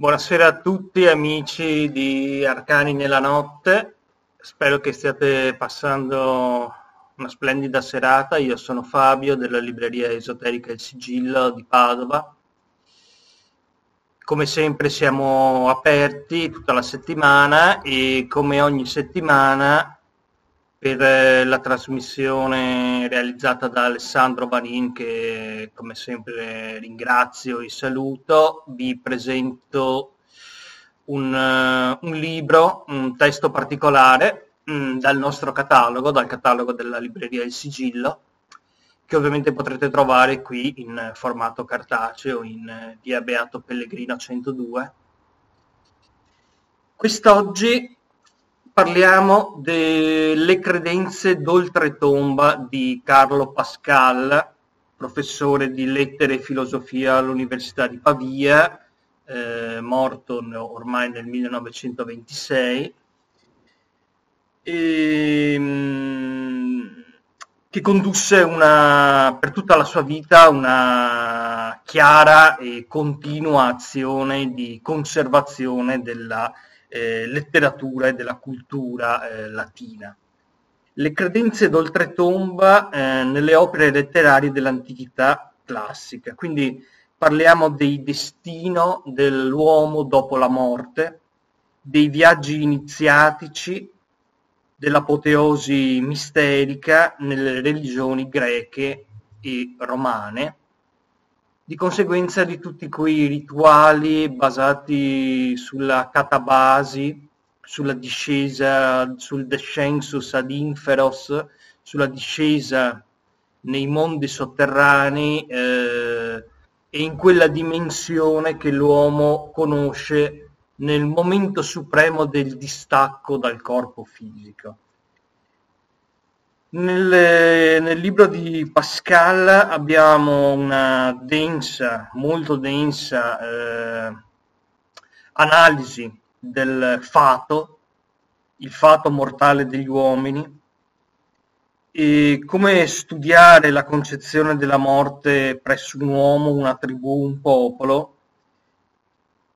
Buonasera a tutti amici di Arcani nella notte, spero che stiate passando una splendida serata. Io sono Fabio della libreria esoterica Il Sigillo di Padova. Come sempre siamo aperti tutta la settimana e come ogni settimana per eh, la trasmissione realizzata da Alessandro Vanin che come sempre ringrazio e saluto, vi presento un, uh, un libro, un testo particolare mm, dal nostro catalogo, dal catalogo della libreria Il Sigillo, che ovviamente potrete trovare qui in formato cartaceo in uh, via Beato Pellegrino 102. Quest'oggi parliamo delle credenze d'oltretomba di Carlo Pascal, professore di lettere e filosofia all'Università di Pavia, eh, morto ormai nel 1926, e, ehm, che condusse una, per tutta la sua vita una chiara e continua azione di conservazione della eh, letteratura e della cultura eh, latina. Le credenze d'oltretomba eh, nelle opere letterarie dell'antichità classica, quindi parliamo dei destino dell'uomo dopo la morte, dei viaggi iniziatici, dell'apoteosi misterica nelle religioni greche e romane, di conseguenza di tutti quei rituali basati sulla catabasi, sulla discesa, sul descensus ad inferos, sulla discesa nei mondi sotterranei eh, e in quella dimensione che l'uomo conosce nel momento supremo del distacco dal corpo fisico. Nel, nel, libro di Pascal abbiamo una densa, molto densa eh, analisi del fato, il fato mortale degli uomini, e come studiare la concezione della morte presso un uomo, una tribù, un popolo,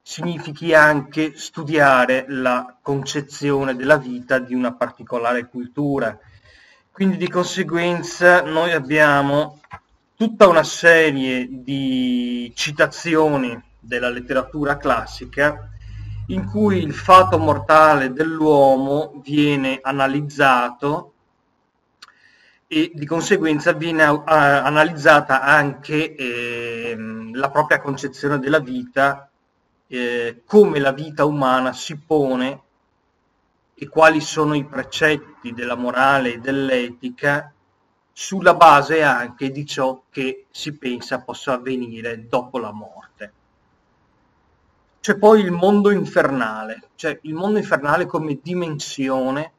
significhi anche studiare la concezione della vita di una particolare cultura quindi di conseguenza noi abbiamo tutta una serie di citazioni della letteratura classica in cui il fato mortale dell'uomo viene analizzato e di conseguenza viene uh, analizzata anche eh, la propria concezione della vita, eh, come la vita umana si pone e quali sono i precetti della morale e dell'etica sulla base anche di ciò che si pensa possa avvenire dopo la morte. C'è poi il mondo infernale, cioè il mondo infernale come dimensione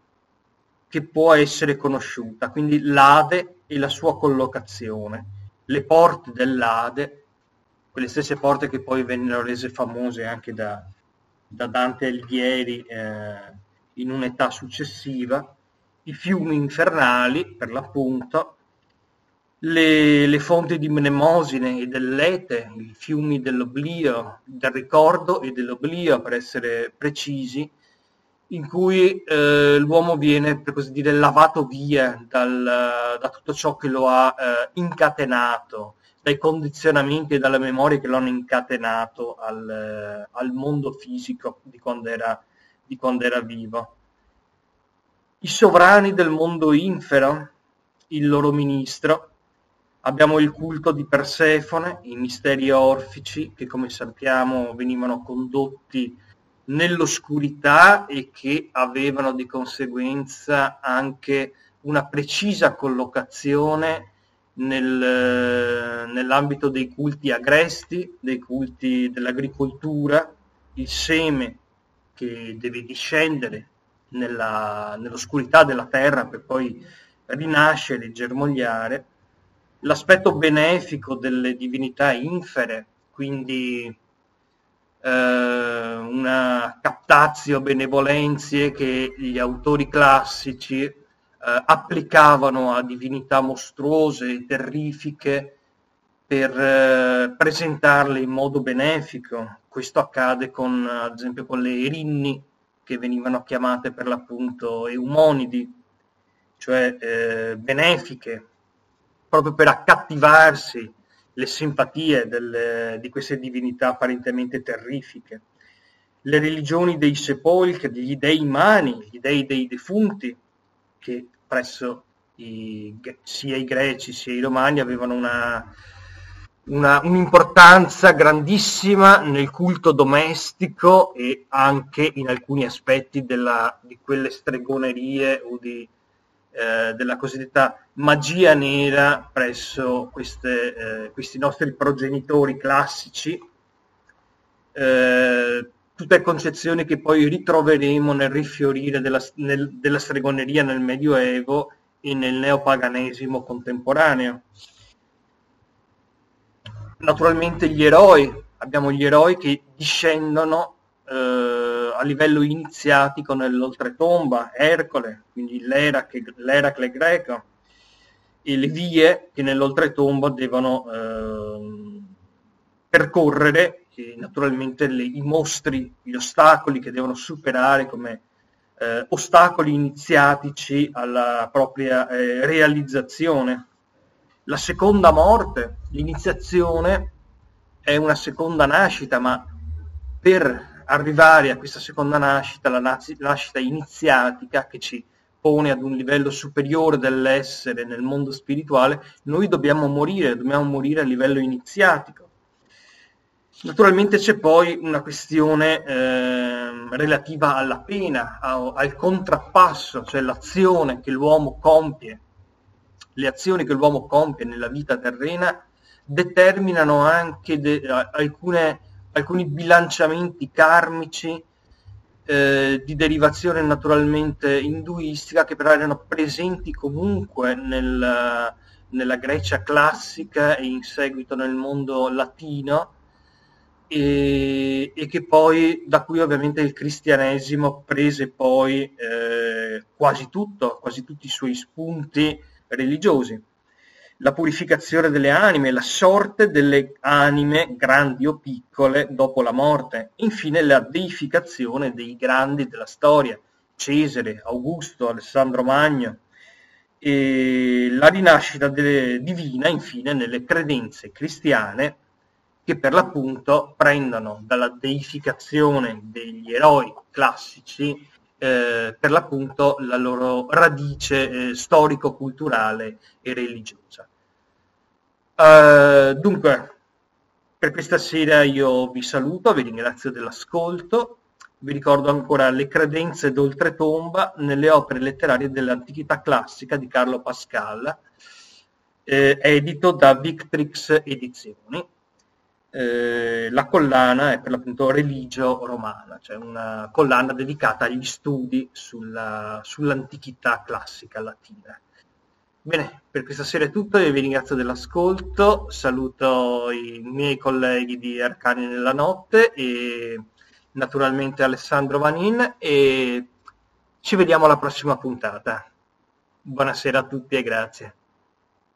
che può essere conosciuta, quindi l'Ade e la sua collocazione, le porte dell'Ade, quelle stesse porte che poi vennero rese famose anche da, da Dante Alighieri eh, in un'età successiva, i fiumi infernali, per l'appunto, le, le fonti di mnemosine e dell'ete, i fiumi dell'oblio, del ricordo e dell'oblio, per essere precisi, in cui eh, l'uomo viene, per così dire, lavato via dal, da tutto ciò che lo ha eh, incatenato, dai condizionamenti e dalle memorie che lo hanno incatenato al, al mondo fisico di quando era di quando era vivo. I sovrani del mondo infero, il loro ministro, abbiamo il culto di Persefone, i misteri orfici che come sappiamo venivano condotti nell'oscurità e che avevano di conseguenza anche una precisa collocazione nel, nell'ambito dei culti agresti, dei culti dell'agricoltura, il seme che deve discendere nella, nell'oscurità della terra per poi rinascere e germogliare, l'aspetto benefico delle divinità infere, quindi eh, una captazio benevolenzie che gli autori classici eh, applicavano a divinità mostruose terrifiche per eh, presentarle in modo benefico. Questo accade con, ad esempio, con le erinni, che venivano chiamate per l'appunto eumonidi, cioè eh, benefiche, proprio per accattivarsi le simpatie delle, di queste divinità apparentemente terrifiche. Le religioni dei sepolcri, degli dei umani, gli dei dei defunti, che presso i, sia i greci sia i romani avevano una, una, un'importanza grandissima nel culto domestico e anche in alcuni aspetti della, di quelle stregonerie o di, eh, della cosiddetta magia nera presso queste, eh, questi nostri progenitori classici, eh, tutte concezioni che poi ritroveremo nel rifiorire della, nel, della stregoneria nel Medioevo e nel neopaganesimo contemporaneo. Naturalmente gli eroi, abbiamo gli eroi che discendono eh, a livello iniziatico nell'oltretomba, Ercole, quindi l'Eracle, l'Eracle greco, e le vie che nell'oltretomba devono eh, percorrere, e naturalmente le, i mostri, gli ostacoli che devono superare come eh, ostacoli iniziatici alla propria eh, realizzazione. La seconda morte, l'iniziazione è una seconda nascita, ma per arrivare a questa seconda nascita, la nascita iniziatica che ci pone ad un livello superiore dell'essere nel mondo spirituale, noi dobbiamo morire, dobbiamo morire a livello iniziatico. Naturalmente c'è poi una questione eh, relativa alla pena, a, al contrappasso, cioè l'azione che l'uomo compie, le azioni che l'uomo compie nella vita terrena determinano anche de, alcune alcuni bilanciamenti karmici eh, di derivazione naturalmente induistica che però erano presenti comunque nel, nella Grecia classica e in seguito nel mondo latino e, e che poi da cui ovviamente il cristianesimo prese poi eh, quasi tutto, quasi tutti i suoi spunti religiosi la purificazione delle anime, la sorte delle anime, grandi o piccole, dopo la morte, infine la deificazione dei grandi della storia, Cesare, Augusto, Alessandro Magno, e la rinascita delle, divina, infine, nelle credenze cristiane che per l'appunto prendono dalla deificazione degli eroi classici eh, per l'appunto la loro radice eh, storico-culturale e religiosa. Uh, dunque, per questa sera io vi saluto, vi ringrazio dell'ascolto, vi ricordo ancora le credenze d'oltretomba nelle opere letterarie dell'antichità classica di Carlo Pascal, eh, edito da Victrix Edizioni. Eh, la collana è per l'appunto Religio Romana, cioè una collana dedicata agli studi sulla, sull'antichità classica latina. Bene, per questa sera è tutto, io vi ringrazio dell'ascolto, saluto i miei colleghi di Arcani nella notte e naturalmente Alessandro Vanin e ci vediamo alla prossima puntata. Buonasera a tutti e grazie.